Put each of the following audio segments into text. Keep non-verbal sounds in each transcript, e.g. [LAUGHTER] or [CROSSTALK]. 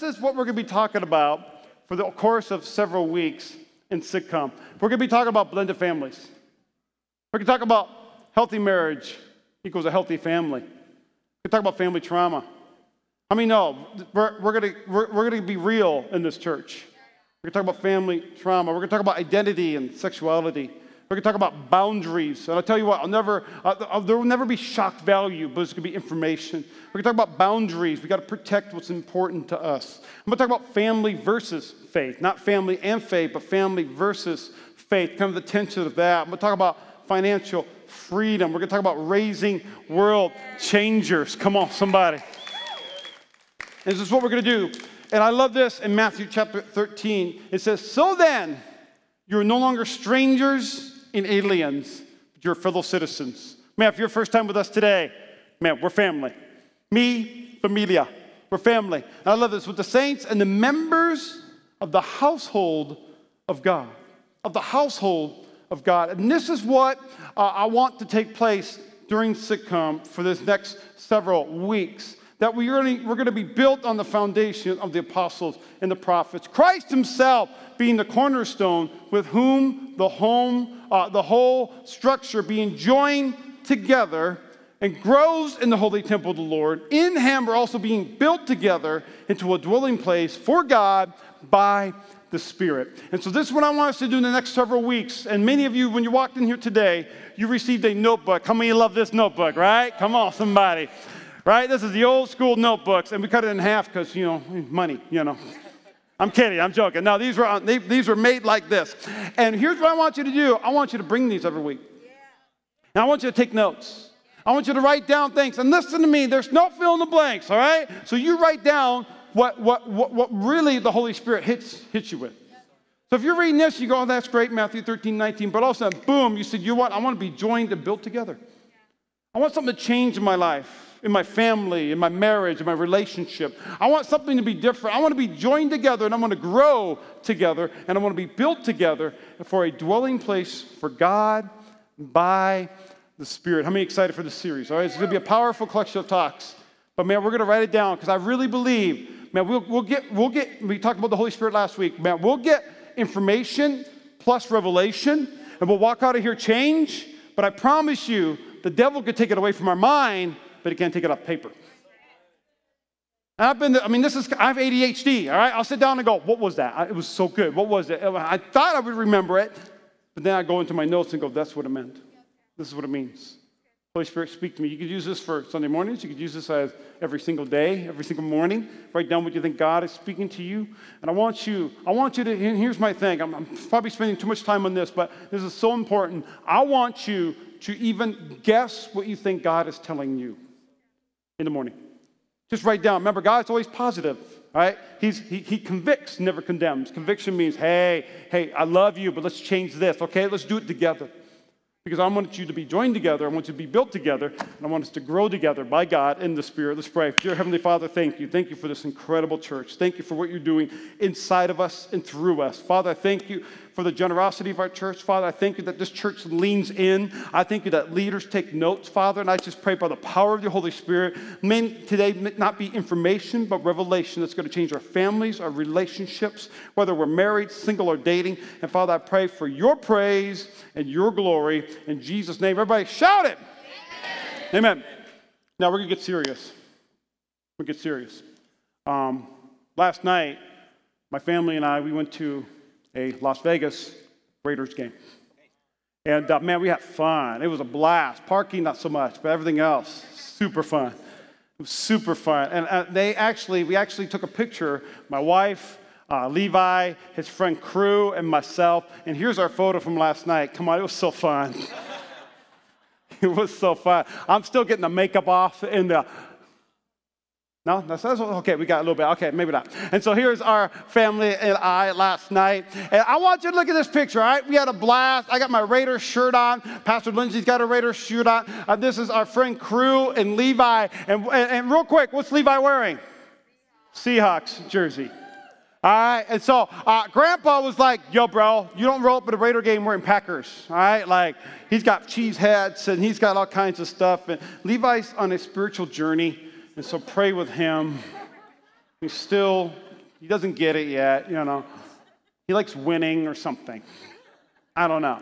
this is what we're going to be talking about for the course of several weeks in sitcom. We're going to be talking about blended families. We're going to talk about healthy marriage equals a healthy family. We're going to talk about family trauma. I mean, no, we're, we're going we're, we're going to be real in this church. We're going to talk about family trauma. We're going to talk about identity and sexuality. We're going to talk about boundaries. And I'll tell you what, I'll never, uh, there will never be shock value, but it's going to be information. We're going to talk about boundaries. We've got to protect what's important to us. I'm going to talk about family versus faith. Not family and faith, but family versus faith, kind of the tension of that. I'm going to talk about financial freedom. We're going to talk about raising world changers. Come on, somebody. And this is what we're going to do. And I love this in Matthew chapter 13. It says, So then, you're no longer strangers and aliens, but you're fellow citizens. Man, if you're first time with us today, man, we're family. Me, familia, we're family. And I love this with the saints and the members of the household of God. Of the household of God. And this is what uh, I want to take place during sitcom for this next several weeks that we're going to be built on the foundation of the apostles and the prophets. Christ himself being the cornerstone with whom the home, uh, the whole structure being joined together and grows in the holy temple of the Lord. In him we're also being built together into a dwelling place for God by the Spirit. And so this is what I want us to do in the next several weeks. And many of you, when you walked in here today, you received a notebook. How many love this notebook, right? Come on, somebody right? This is the old school notebooks, and we cut it in half because, you know, money, you know. I'm kidding, I'm joking. No, these were, uh, they, these were made like this. And here's what I want you to do I want you to bring these every week. And I want you to take notes. I want you to write down things. And listen to me, there's no fill in the blanks, all right? So you write down what, what, what, what really the Holy Spirit hits, hits you with. So if you're reading this, you go, oh, that's great, Matthew 13, 19. But all of a sudden, boom, you said, you know what? I want to be joined and built together. I want something to change in my life in my family, in my marriage, in my relationship. I want something to be different. I want to be joined together and I want to grow together and I want to be built together for a dwelling place for God by the Spirit. How many excited for this series? All right, it's going to be a powerful collection of talks. But man, we're going to write it down because I really believe, man, we'll, we'll get, we'll get, we talked about the Holy Spirit last week, man, we'll get information plus revelation and we'll walk out of here changed. But I promise you, the devil could take it away from our mind but he can't take it off paper. And I've been, I mean, this is, I have ADHD, all right? I'll sit down and go, what was that? It was so good. What was it? I thought I would remember it, but then I go into my notes and go, that's what it meant. This is what it means. Holy Spirit, speak to me. You could use this for Sunday mornings. You could use this as every single day, every single morning. Write down what you think God is speaking to you. And I want you, I want you to, here's my thing. I'm, I'm probably spending too much time on this, but this is so important. I want you to even guess what you think God is telling you in the morning. Just write down. Remember, God's always positive, right? He's, he, he convicts, never condemns. Conviction means, hey, hey, I love you, but let's change this, okay? Let's do it together. Because I want you to be joined together. I want you to be built together. And I want us to grow together by God in the Spirit. Let's pray. Dear Heavenly Father, thank you. Thank you for this incredible church. Thank you for what you're doing inside of us and through us. Father, thank you for the generosity of our church. Father, I thank you that this church leans in. I thank you that leaders take notes, Father. And I just pray by the power of your Holy Spirit, may today not be information, but revelation that's going to change our families, our relationships, whether we're married, single, or dating. And Father, I pray for your praise and your glory in Jesus' name. Everybody shout it. Amen. Amen. Now we're going to get serious. We get serious. Um, last night, my family and I, we went to a Las Vegas Raiders game. And uh, man, we had fun. It was a blast. Parking, not so much, but everything else, super fun. It was super fun. And uh, they actually, we actually took a picture, my wife, uh, Levi, his friend Crew, and myself. And here's our photo from last night. Come on, it was so fun. [LAUGHS] it was so fun. I'm still getting the makeup off in the no, that's, okay. We got a little bit. Okay, maybe not. And so here's our family and I last night. And I want you to look at this picture. All right, we had a blast. I got my Raider shirt on. Pastor Lindsay's got a Raider shirt on. Uh, this is our friend Crew and Levi. And, and, and real quick, what's Levi wearing? Seahawks jersey. All right, and so uh, Grandpa was like, "Yo, bro, you don't roll up at a Raider game wearing Packers." All right, like he's got cheese hats and he's got all kinds of stuff. And Levi's on a spiritual journey and so pray with him. He's still, he doesn't get it yet, you know. He likes winning or something. I don't know.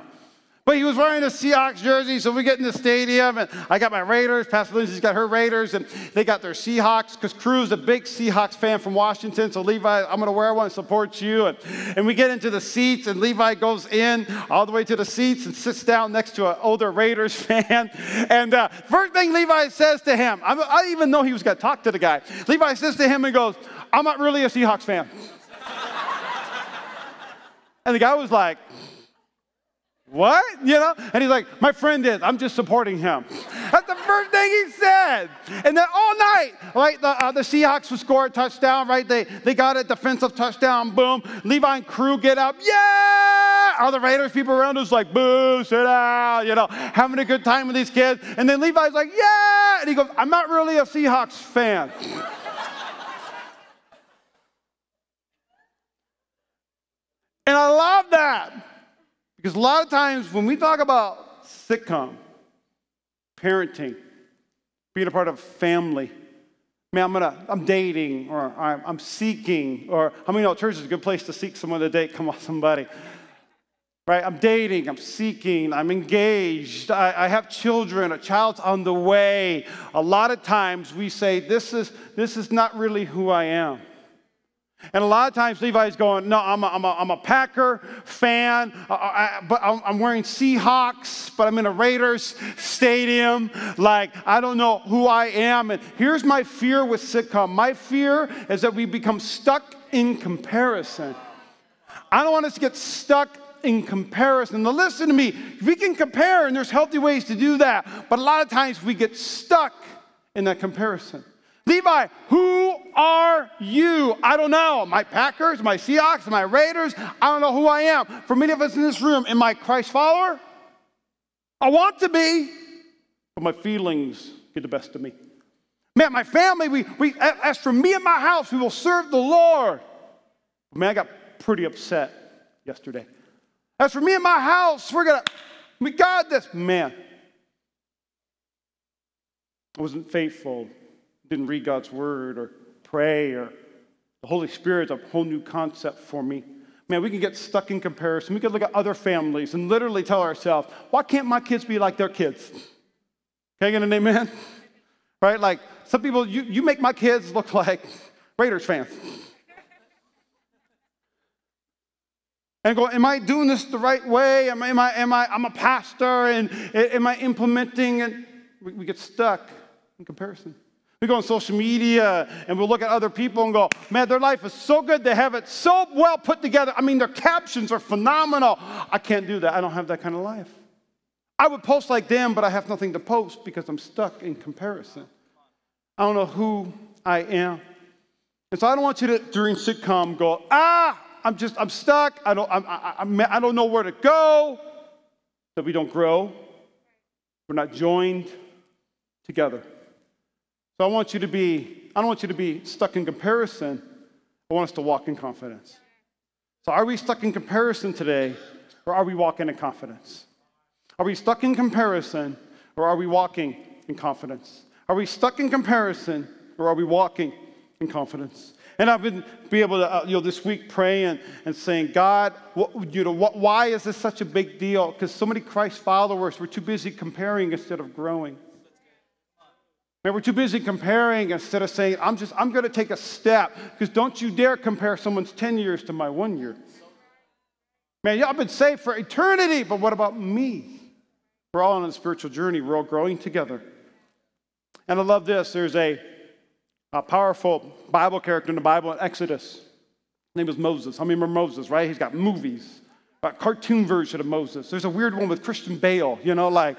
But he was wearing a Seahawks jersey, so we get in the stadium, and I got my Raiders. Pastor Lindsay's got her Raiders, and they got their Seahawks because Crew's a big Seahawks fan from Washington. So Levi, I'm going to wear one support you. And, and we get into the seats, and Levi goes in all the way to the seats and sits down next to an older Raiders [LAUGHS] fan. And uh, first thing Levi says to him, I'm, I even know he was going to talk to the guy. Levi says to him and goes, "I'm not really a Seahawks fan." and the guy was like. What? You know? And he's like, My friend is. I'm just supporting him. That's the first thing he said. And then all night, right, the, uh, the Seahawks would score a touchdown, right? They, they got a defensive touchdown, boom. Levi and Crew get up, yeah! All the Raiders people around us like, boo, sit down, you know, having a good time with these kids. And then Levi's like, yeah! And he goes, I'm not really a Seahawks fan. and I love that. Because a lot of times when we talk about sitcom, parenting, being a part of family, man, I'm gonna, I'm dating, or I'm, I'm seeking, or how many know church is a good place to seek someone to date? Come on, somebody. Right? I'm dating, I'm seeking, I'm engaged, I, I have children, a child's on the way. A lot of times we say, this is, this is not really who I am. And a lot of times Levi's going, No, I'm a, I'm a, I'm a Packer fan, I, I, but I'm, I'm wearing Seahawks, but I'm in a Raiders stadium. Like, I don't know who I am. And here's my fear with sitcom my fear is that we become stuck in comparison. I don't want us to get stuck in comparison. Now, listen to me. We can compare, and there's healthy ways to do that, but a lot of times we get stuck in that comparison. Levi, who are you? I don't know. My Packers, my Seahawks, my Raiders. I don't know who I am. For many of us in this room, am I Christ follower? I want to be, but my feelings get the best of me. Man, my family, we, we as for me and my house, we will serve the Lord. Man, I got pretty upset yesterday. As for me and my house, we're gonna, we got this. Man, I wasn't faithful didn't read God's word or pray or the Holy Spirit's a whole new concept for me. Man, we can get stuck in comparison. We can look at other families and literally tell ourselves, why can't my kids be like their kids? Can I get an amen? [LAUGHS] Right? Like some people, you, you make my kids look [LAUGHS] like Raiders fans. [LAUGHS] And go, am I doing this the right way? Am I, am I, am I I'm a pastor and am I implementing? And we, we get stuck in comparison. We go on social media and we'll look at other people and go, man, their life is so good. They have it so well put together. I mean, their captions are phenomenal. I can't do that. I don't have that kind of life. I would post like them, but I have nothing to post because I'm stuck in comparison. I don't know who I am. And so I don't want you to, during sitcom, go, ah, I'm just, I'm stuck. I don't, I'm, I, I'm, I don't know where to go. That we don't grow. We're not joined together. So I want you to be, I don't want you to be stuck in comparison. I want us to walk in confidence. So are we stuck in comparison today, or are we walking in confidence? Are we stuck in comparison, or are we walking in confidence? Are we stuck in comparison, or are we walking in confidence? And I've been be able to, uh, you know, this week praying and saying, God, what, you know, what, why is this such a big deal? Because so many Christ followers were too busy comparing instead of growing. Man, we're too busy comparing instead of saying, I'm just, I'm going to take a step. Because don't you dare compare someone's 10 years to my one year. Man, y'all been saved for eternity, but what about me? We're all on a spiritual journey. We're all growing together. And I love this. There's a, a powerful Bible character in the Bible in Exodus. His name is Moses. How many remember Moses, right? He's got movies, a cartoon version of Moses. There's a weird one with Christian Bale, you know, like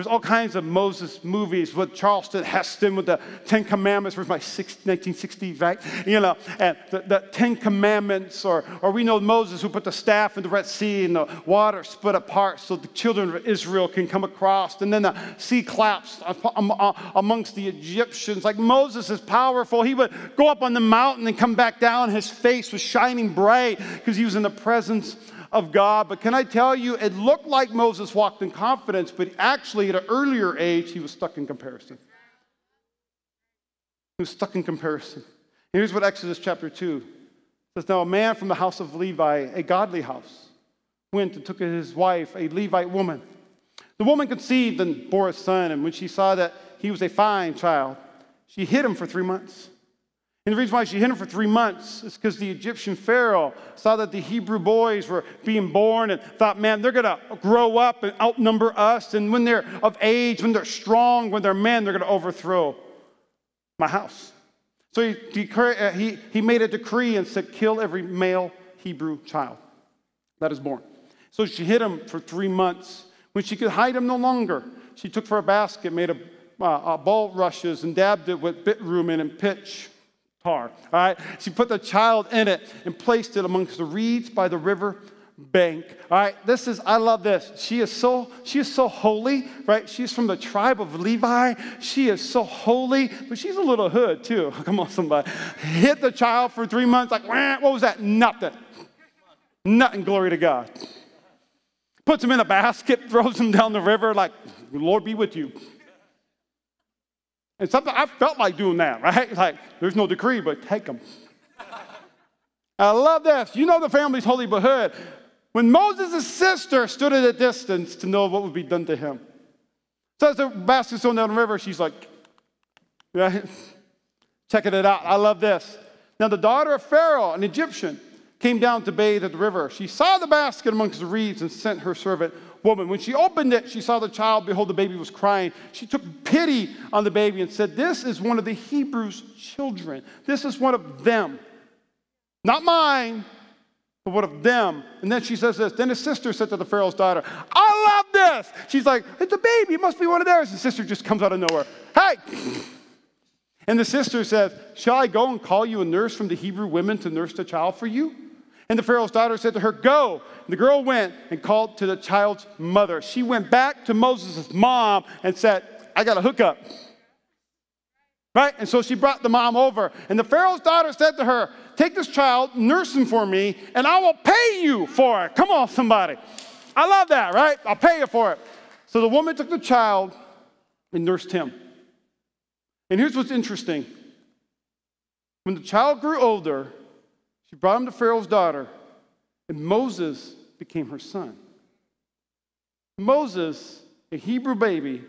there's all kinds of Moses movies with Charlton Heston with the Ten Commandments, from my 1960s, right? You know, and the, the, Ten Commandments, or, or we know Moses who put the staff in the Red Sea and the water split apart so the children of Israel can come across. And then the sea collapsed um, uh, amongst the Egyptians. Like Moses is powerful. He would go up on the mountain and come back down. His face was shining bright because he was in the presence of God. But can I tell you, it looked like Moses walked in confidence, but actually, at an earlier age, he was stuck in comparison. He was stuck in comparison. Here's what Exodus chapter 2 says Now a man from the house of Levi, a godly house, went and took his wife, a Levite woman. The woman conceived and bore a son, and when she saw that he was a fine child, she hid him for three months. And the reason why she hid him for three months is because the Egyptian Pharaoh saw that the Hebrew boys were being born and thought, man, they're going to grow up and outnumber us. And when they're of age, when they're strong, when they're men, they're going to overthrow my house. So he, uh, he, he made a decree and said, kill every male Hebrew child that is born. So she hid him for three months. When she could hide him no longer, she took for a basket, made a, uh, bulrushes, and dabbed it with bitumen and pitch tar. All right? She put the child in it and placed it amongst the reeds by the river bank. All right, this is I love this. She is so she is so holy, right? She's from the tribe of Levi. She is so holy, but she's a little hood too. [LAUGHS] Come on, somebody. Hit the child for three months, like what was that? Nothing. Nothing. Glory to God. Puts him in a basket, [LAUGHS] throws him down the river, like Lord be with you. And something I felt like doing that, right? [LAUGHS] Like there's no decree, but take them. I love this. You know the family's holy but hood. When Moses' sister stood at a distance to know what would be done to him. So as the basket's thrown down the river, she's like, right? [LAUGHS] checking it out. I love this. Now the daughter of Pharaoh, an Egyptian, came down to bathe at the river. She saw the basket amongst the reeds and sent her servant woman. When she opened it, she saw the child. Behold, the baby was crying. She took pity on the baby and said, This is one of the Hebrews' children. This is one of them. Not mine, but one of them? And then she says this. Then his sister said to the Pharaoh's daughter, I love this. She's like, It's a baby. It must be one of theirs. The sister just comes out of nowhere. Hey! And the sister says, Shall I go and call you a nurse from the Hebrew women to nurse the child for you? And the Pharaoh's daughter said to her, Go. And the girl went and called to the child's mother. She went back to Moses' mom and said, I got a hookup. Right? And so she brought the mom over. And the Pharaoh's daughter said to her, Take this child, nurse him for me, and I will pay you for it. Come on, somebody. I love that, right? I'll pay you for it. So the woman took the child and nursed him. And here's what's interesting when the child grew older, she brought him to Pharaoh's daughter, and Moses became her son. Moses, a Hebrew baby,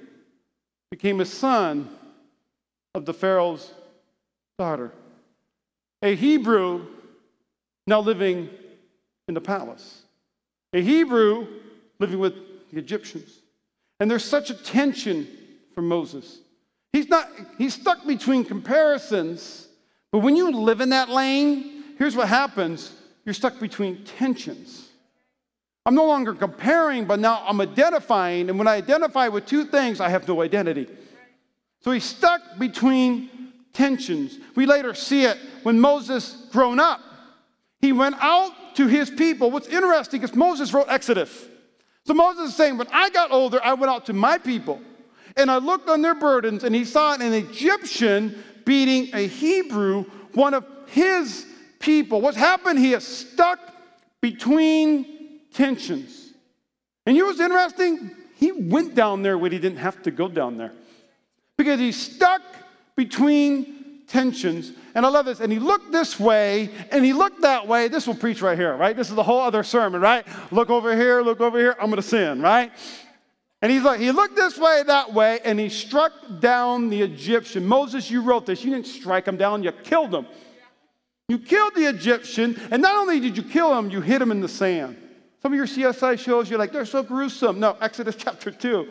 became a son of the Pharaoh's daughter a Hebrew now living in the palace, a Hebrew living with the Egyptians. And there's such a tension for Moses. He's not, he's stuck between comparisons, but when you live in that lane, here's what happens you're stuck between tensions. I'm no longer comparing, but now I'm identifying. And when I identify with two things, I have no identity. So he's stuck between tensions. We later see it when Moses grown up. He went out to his people. What's interesting is Moses wrote Exodus. So Moses is saying, when I got older, I went out to my people and I looked on their burdens and he saw an Egyptian beating a Hebrew, one of his people. What's happened? He is stuck between tensions. And you know what's interesting? He went down there when he didn't have to go down there because he's stuck between tensions. And I love this. And he looked this way and he looked that way. This will preach right here, right? This is the whole other sermon, right? Look over here, look over here. I'm going to sin, right? And he's like, he looked this way, that way, and he struck down the Egyptian. Moses, you wrote this. You didn't strike him down, you killed him. You killed the Egyptian, and not only did you kill him, you hit him in the sand. Some of your CSI shows, you're like, they're so gruesome. No, Exodus [LAUGHS] chapter 2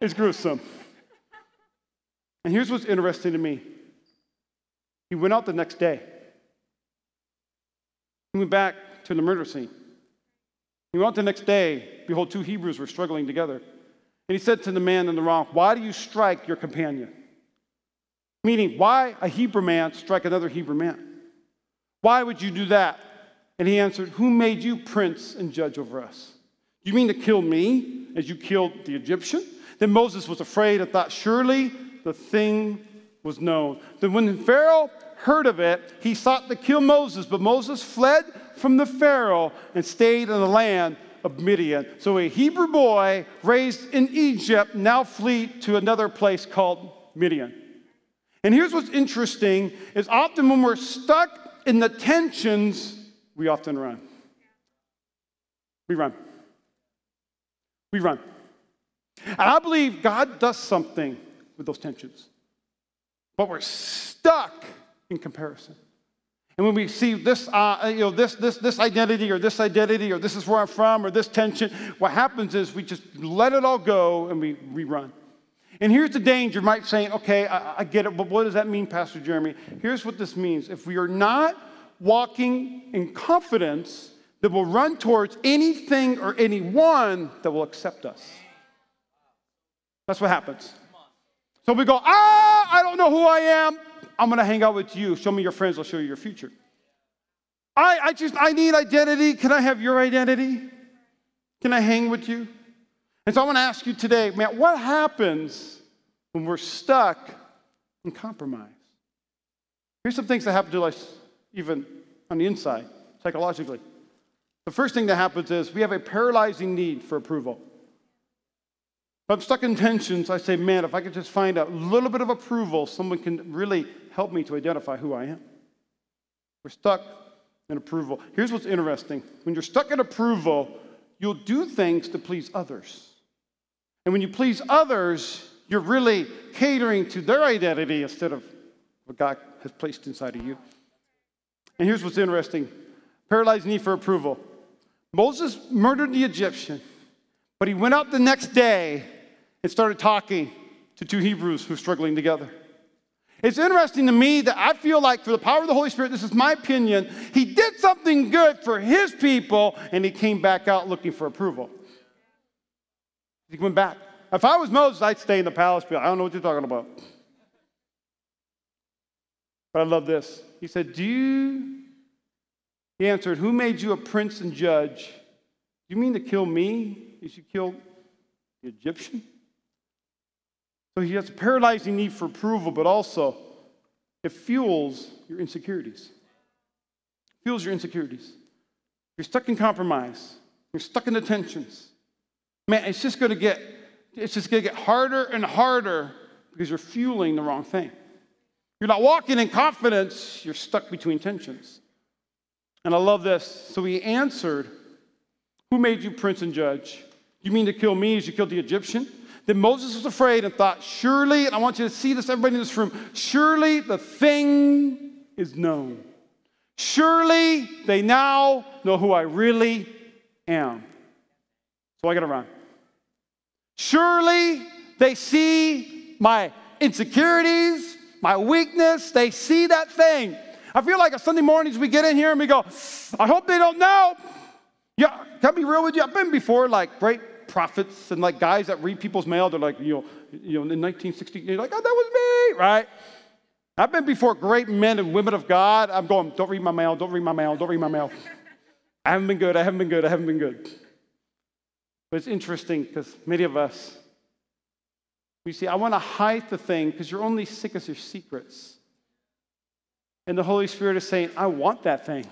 is gruesome. And here's what's interesting to me he went out the next day. He went back to the murder scene. He went out the next day. Behold, two Hebrews were struggling together. And he said to the man in the rock, Why do you strike your companion? Meaning, why a Hebrew man strike another Hebrew man? Why would you do that? And he answered, Who made you prince and judge over us? You mean to kill me as you killed the Egyptian? Then Moses was afraid and thought, Surely the thing was known. Then when Pharaoh heard of it, he sought to kill Moses, but Moses fled from the Pharaoh and stayed in the land of Midian. So a Hebrew boy raised in Egypt now flee to another place called Midian. And here's what's interesting is often when we're stuck in the tensions, we often run. We run. We run. And I believe God does something with those tensions. But we're stuck in comparison. And when we see this, uh, you know, this, this, this identity or this identity or this is where I'm from or this tension, what happens is we just let it all go and we rerun. And here's the danger. You might say, okay, I, I get it, but what does that mean, Pastor Jeremy? Here's what this means. If we are not walking in confidence that will run towards anything or anyone that will accept us. That's what happens. So we go, ah, I don't know who I am. I'm going to hang out with you. Show me your friends. I'll show you your future. I, I just, I need identity. Can I have your identity? Can I hang with you? And so I want to ask you today, man, what happens when we're stuck in compromise? Here's some things that happen to us even on the inside, psychologically. The first thing that happens is we have a paralyzing need for approval. If I'm stuck in tensions, I say, man, if I could just find a little bit of approval, someone can really help me to identify who I am. We're stuck in approval. Here's what's interesting when you're stuck in approval, you'll do things to please others. And when you please others, you're really catering to their identity instead of what God has placed inside of you. And here's what's interesting paralyzed need for approval. Moses murdered the Egyptian, but he went out the next day and started talking to two Hebrews who were struggling together. It's interesting to me that I feel like, through the power of the Holy Spirit, this is my opinion, he did something good for his people and he came back out looking for approval. He went back. If I was Moses, I'd stay in the palace. I don't know what you're talking about. But I love this. He said, Do you? He answered, Who made you a prince and judge? Do you mean to kill me? You should kill the Egyptian? So he has a paralyzing need for approval, but also it fuels your insecurities. It fuels your insecurities. You're stuck in compromise. You're stuck in the tensions. Man, it's just gonna get it's just gonna get harder and harder because you're fueling the wrong thing. You're not walking in confidence, you're stuck between tensions. And I love this. So he answered, Who made you prince and judge? You mean to kill me as you killed the Egyptian? Then Moses was afraid and thought, surely, and I want you to see this, everybody in this room, surely the thing is known. Surely they now know who I really am. So I got to run. Surely they see my insecurities, my weakness. They see that thing. I feel like on Sunday mornings we get in here and we go, I hope they don't know. Yeah, can I be real with you? I've been before like great prophets and like guys that read people's mail. They're like, you know, you know in 1960, you're like, oh, that was me, right? I've been before great men and women of God. I'm going, don't read my mail, don't read my mail, don't read my mail. I haven't been good, I haven't been good, I haven't been good. But it's interesting because many of us, we see, I want to hide the thing because you're only sick as your secrets. And the Holy Spirit is saying, I want that thing.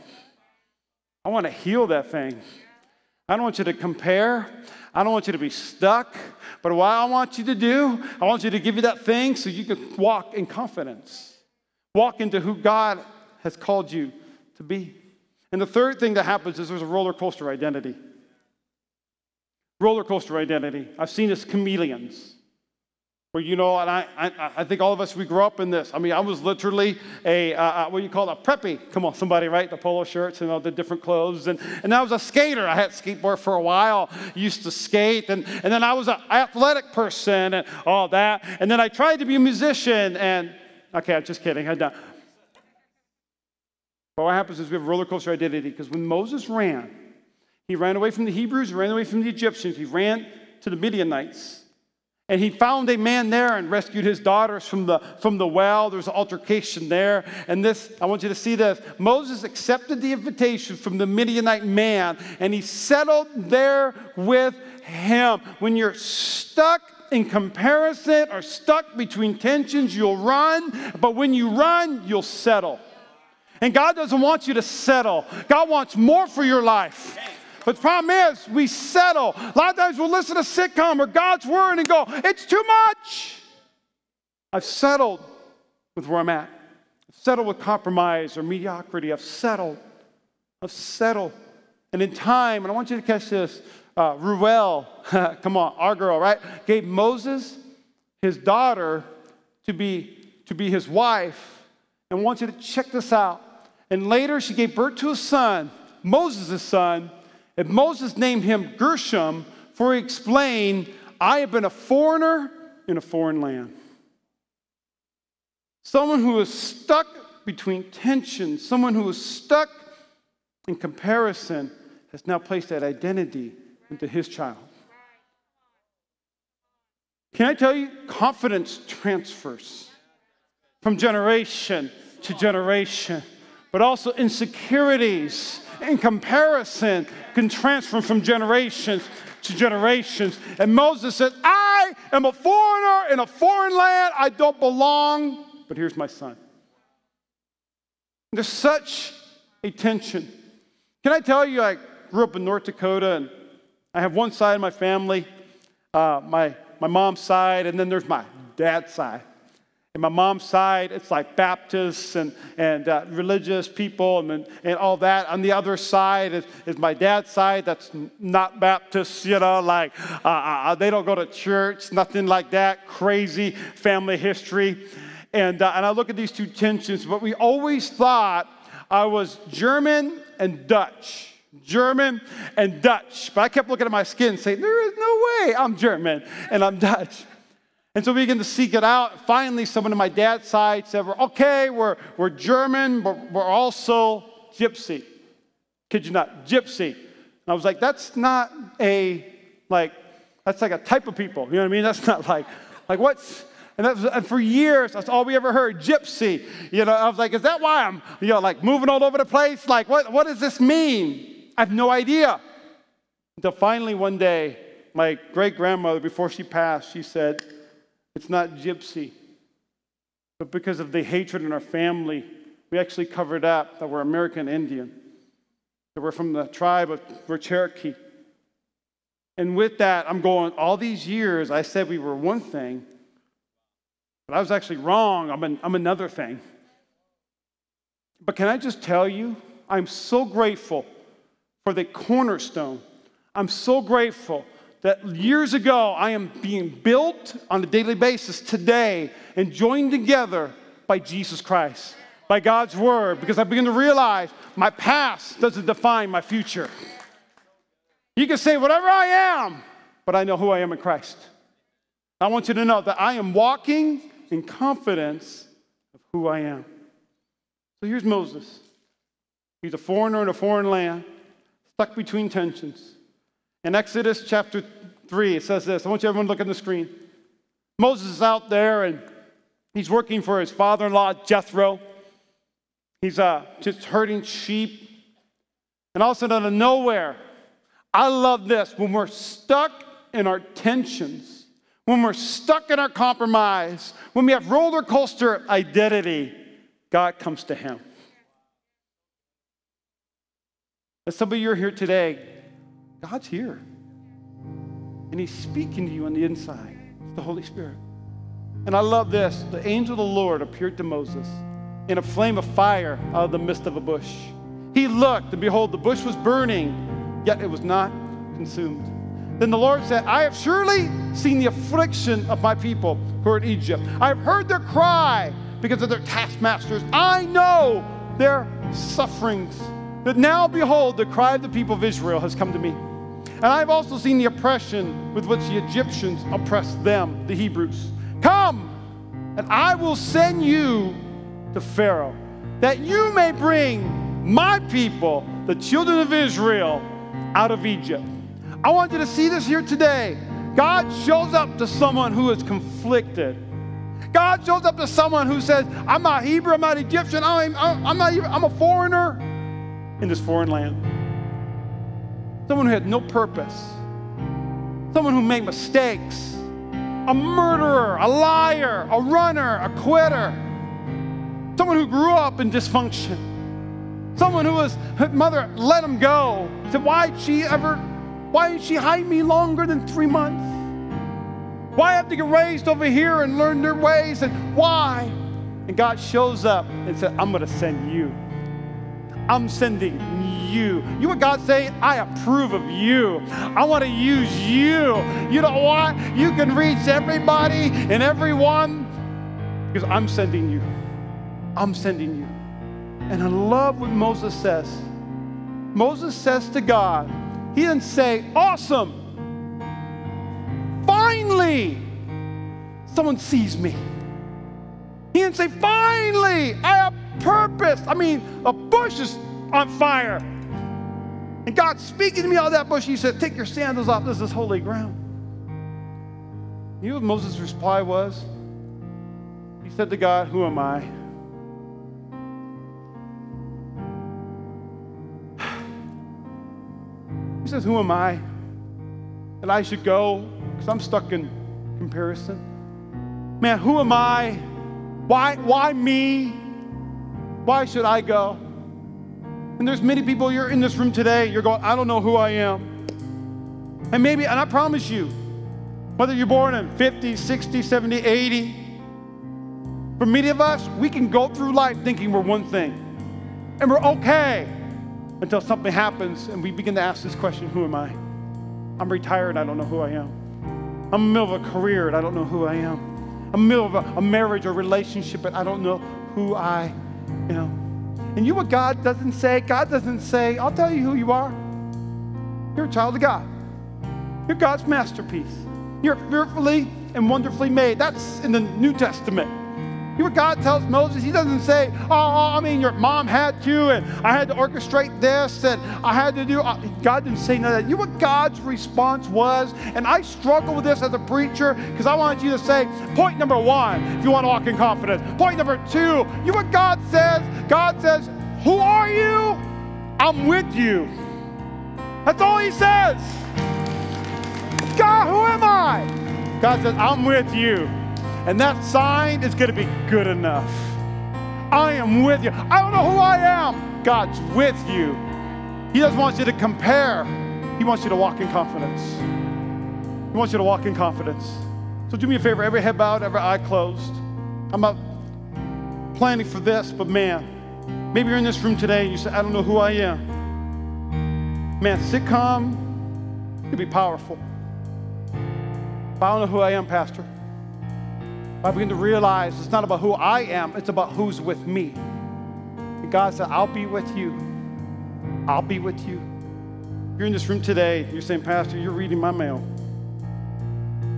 I want to heal that thing. I don't want you to compare. I don't want you to be stuck. But what I want you to do, I want you to give you that thing so you can walk in confidence, walk into who God has called you to be. And the third thing that happens is there's a roller coaster identity. Roller coaster identity. I've seen this chameleons. Well, you know, and I, I, I, think all of us, we grew up in this. I mean, I was literally a, uh, uh what do you call it, a preppy. Come on, somebody, right? The polo shirts and all the different clothes. And, and I was a skater. I had skateboard for a while, used to skate. And, and then I was an athletic person and all that. And then I tried to be a musician. And, okay, I'm just kidding. I'm done. But what happens is we have roller coaster identity because when Moses ran, he ran away from the Hebrews, he ran away from the Egyptians, he ran to the Midianites. And he found a man there and rescued his daughters from the, from the well. There's an altercation there. And this, I want you to see this. Moses accepted the invitation from the Midianite man and he settled there with him. When you're stuck in comparison or stuck between tensions, you'll run. But when you run, you'll settle. And God doesn't want you to settle, God wants more for your life. But the problem is, we settle. A lot of times we'll listen to sitcom or God's word and go, it's too much. I've settled with where I'm at. I've settled with compromise or mediocrity. I've settled. I've settled. And in time, and I want you to catch this, uh, Reuel, [LAUGHS] come on, our girl, right, gave Moses his daughter to be, to be his wife. And I want you to check this out. And later she gave birth to a son, Moses' son, and Moses named him Gershom, for he explained, I have been a foreigner in a foreign land. Someone who is stuck between tension, someone who is stuck in comparison, has now placed that identity into his child. Can I tell you? Confidence transfers from generation to generation, but also insecurities and comparison can transfer from generations to generations. And Moses said, I am a foreigner in a foreign land. I don't belong, but here's my son. There's such a tension. Can I tell you, I grew up in North Dakota, and I have one side of my family, uh, my, my mom's side, and then there's my dad's side. My mom's side, it's like Baptists and, and uh, religious people and, and all that. On the other side is, is my dad's side, that's not Baptists, you know, like uh, uh, uh, they don't go to church, nothing like that, crazy family history. And, uh, and I look at these two tensions, but we always thought I was German and Dutch. German and Dutch. But I kept looking at my skin saying, There is no way I'm German and I'm Dutch. And so we began to seek it out. Finally, someone on my dad's side said, we're, okay, we're, we're German, but we're also gypsy. Kid you not, gypsy. And I was like, that's not a, like, that's like a type of people. You know what I mean? [LAUGHS] That's not like, like what's, and, was, and for years, that's all we ever heard, gypsy. You know, I was like, is that why I'm, you know, like moving all over the place? Like, what, what does this mean? I have no idea. Until finally one day, my great grandmother, before she passed, she said, it's not gypsy. But because of the hatred in our family, we actually covered up that we're American Indian, that we're from the tribe of we're Cherokee. And with that, I'm going, all these years, I said we were one thing, but I was actually wrong. I'm, an, I'm another thing. But can I just tell you, I'm so grateful for the cornerstone. I'm so grateful that years ago I am being built on a daily basis today and joined together by Jesus Christ, by God's Word, because I begin to realize my past doesn't define my future. You can say whatever I am, but I know who I am in Christ. I want you to know that I am walking in confidence of who I am. So here's Moses. He's a foreigner in a foreign land, stuck between tensions. In Exodus chapter 3, it says this. I want you everyone to look at the screen. Moses is out there and he's working for his father in law, Jethro. He's uh, just herding sheep. And all of a sudden, out of nowhere, I love this. When we're stuck in our tensions, when we're stuck in our compromise, when we have roller coaster identity, God comes to him. And some of you are here today, God's here. And He's speaking to you on the inside. It's the Holy Spirit. And I love this. The angel of the Lord appeared to Moses in a flame of fire out of the midst of a bush. He looked, and behold, the bush was burning, yet it was not consumed. Then the Lord said, I have surely seen the affliction of my people who are in Egypt. I have heard their cry because of their taskmasters. I know their sufferings. But now, behold, the cry of the people of Israel has come to me. And I've also seen the oppression with which the Egyptians oppressed them, the Hebrews. Come, and I will send you to Pharaoh, that you may bring my people, the children of Israel, out of Egypt. I want you to see this here today. God shows up to someone who is conflicted. God shows up to someone who says, I'm not Hebrew, I'm not Egyptian, I'm, I'm, not even, I'm a foreigner in this foreign land someone who had no purpose, someone who made mistakes, a murderer, a liar, a runner, a quitter, someone who grew up in dysfunction, someone who was, her mother let him go. Said, why she ever, why did she hide me longer than three months? Why have to get raised over here and learn their ways? And why? And God shows up and said, I'm going to send you. I'm sending you. You what God saying? I approve of you. I want to use you. You know what? You can reach everybody and everyone because I'm sending you. I'm sending you. And I love what Moses says. Moses says to God, he didn't say, awesome. Finally, someone sees me. He didn't say, finally, I have purpose. I mean, a bush is on fire. And God speaking to me out of that bush, he said, Take your sandals off. This is holy ground. You know what Moses' reply was? He said to God, Who am I? He says, Who am I? That I should go because I'm stuck in comparison. Man, who am I? Why, why me? Why should I go? And there's many people, you're in this room today, you're going, I don't know who I am. And maybe, and I promise you, whether you're born in 50, 60, 70, 80, for many of us, we can go through life thinking we're one thing. And we're okay until something happens and we begin to ask this question Who am I? I'm retired, I don't know who I am. I'm in the middle of a career and I don't know who I am. I'm in the middle of a, a marriage or relationship and I don't know who I am. And you what God doesn't say? God doesn't say, I'll tell you who you are. You're a child of God. You're God's masterpiece. You're fearfully and wonderfully made. That's in the New Testament. You know what God tells Moses? He doesn't say, oh, I mean, your mom had to, and I had to orchestrate this, and I had to do. Uh, God didn't say none of that. You know what God's response was? And I struggle with this as a preacher because I want you to say, point number one, if you want to walk in confidence. Point number two, you know what God says? God says, Who are you? I'm with you. That's all He says. God, who am I? God says, I'm with you. And that sign is going to be good enough. I am with you. I don't know who I am. God's with you. He doesn't want you to compare, He wants you to walk in confidence. He wants you to walk in confidence. So do me a favor, every head bowed, every eye closed. I'm not planning for this, but man, maybe you're in this room today and you say, I don't know who I am. Man, sitcom could be powerful. But I don't know who I am, Pastor. I begin to realize it's not about who I am, it's about who's with me. And God said, I'll be with you. I'll be with you. You're in this room today, you're saying, Pastor, you're reading my mail.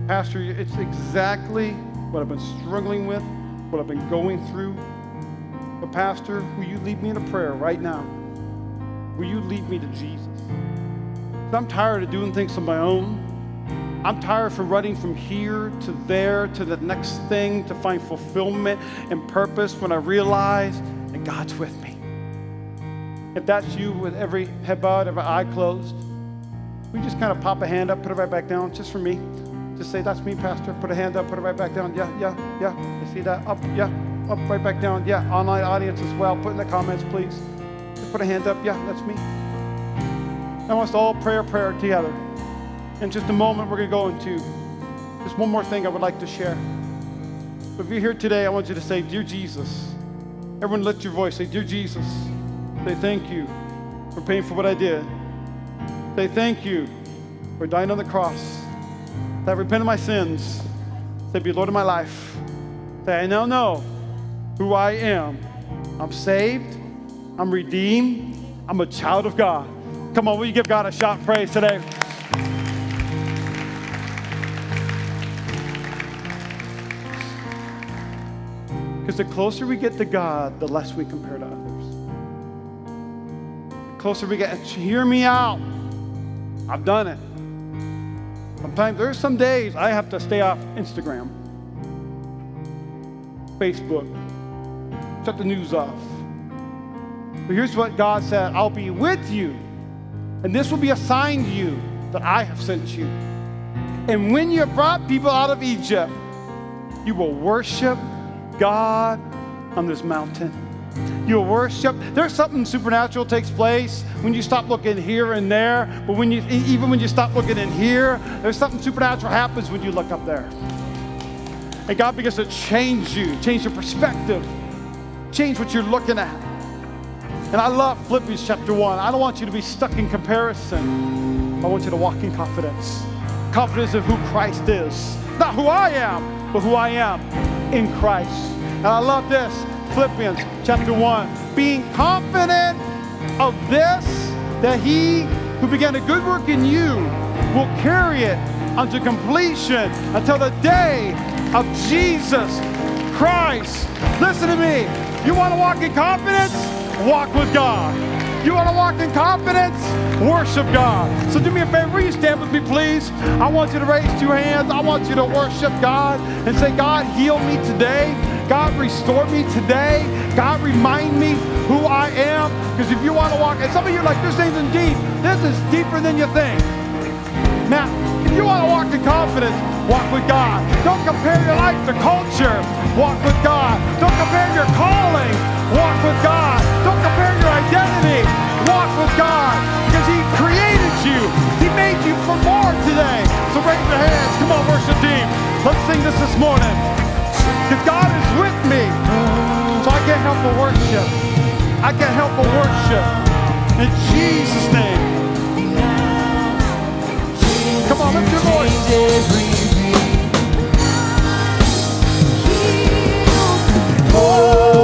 Pastor, it's exactly what I've been struggling with, what I've been going through. But, Pastor, will you lead me in a prayer right now? Will you lead me to Jesus? I'm tired of doing things on my own. I'm tired from running from here to there to the next thing to find fulfillment and purpose when I realize that God's with me. If that's you with every head bowed, every eye closed, we just kind of pop a hand up, put it right back down, just for me. Just say, That's me, Pastor. Put a hand up, put it right back down. Yeah, yeah, yeah. You see that? Up, yeah, up, right back down. Yeah, online audience as well. Put in the comments, please. Just put a hand up. Yeah, that's me. I want us to all pray a prayer together. In just a moment, we're going to go into just one more thing I would like to share. If you're here today, I want you to say, Dear Jesus. Everyone lift your voice. Say, Dear Jesus. Say, thank you for paying for what I did. Say, thank you for dying on the cross. Say, I repent of my sins. Say, be Lord of my life. Say, I now know who I am. I'm saved. I'm redeemed. I'm a child of God. Come on, will you give God a shout praise today? Because the closer we get to God, the less we compare to others. The closer we get, hear me out. I've done it. Sometimes there's some days I have to stay off Instagram, Facebook, shut the news off. But here's what God said I'll be with you, and this will be a sign to you that I have sent you. And when you have brought people out of Egypt, you will worship God on this mountain. You'll worship. There's something supernatural takes place when you stop looking here and there. But when you, even when you stop looking in here, there's something supernatural happens when you look up there. And God begins to change you, change your perspective, change what you're looking at. And I love Philippians chapter 1. I don't want you to be stuck in comparison. I want you to walk in confidence. Confidence of who Christ is. Not who I am, but who I am in Christ. And I love this Philippians chapter 1. Being confident of this, that he who began a good work in you will carry it unto completion until the day of Jesus Christ. Listen to me. You want to walk in confidence? Walk with God. You want to walk in confidence? Worship God. So do me a favor. Will you stand with me, please? I want you to raise two hands. I want you to worship God and say, God, heal me today. God, restore me today. God, remind me who I am. Because if you want to walk, and some of you are like, this ain't deep. This is deeper than you think. Now, if you want to walk in confidence, walk with God. Don't compare your life to culture. Walk with God. Don't compare your calling. Walk with God. Don't compare your identity. With God because He created you. He made you for more today. So raise your hands. Come on, worship team. Let's sing this this morning. Because God is with me. So I can't help but worship. I can't help but worship. In Jesus' name. Come on, lift your voice. Oh.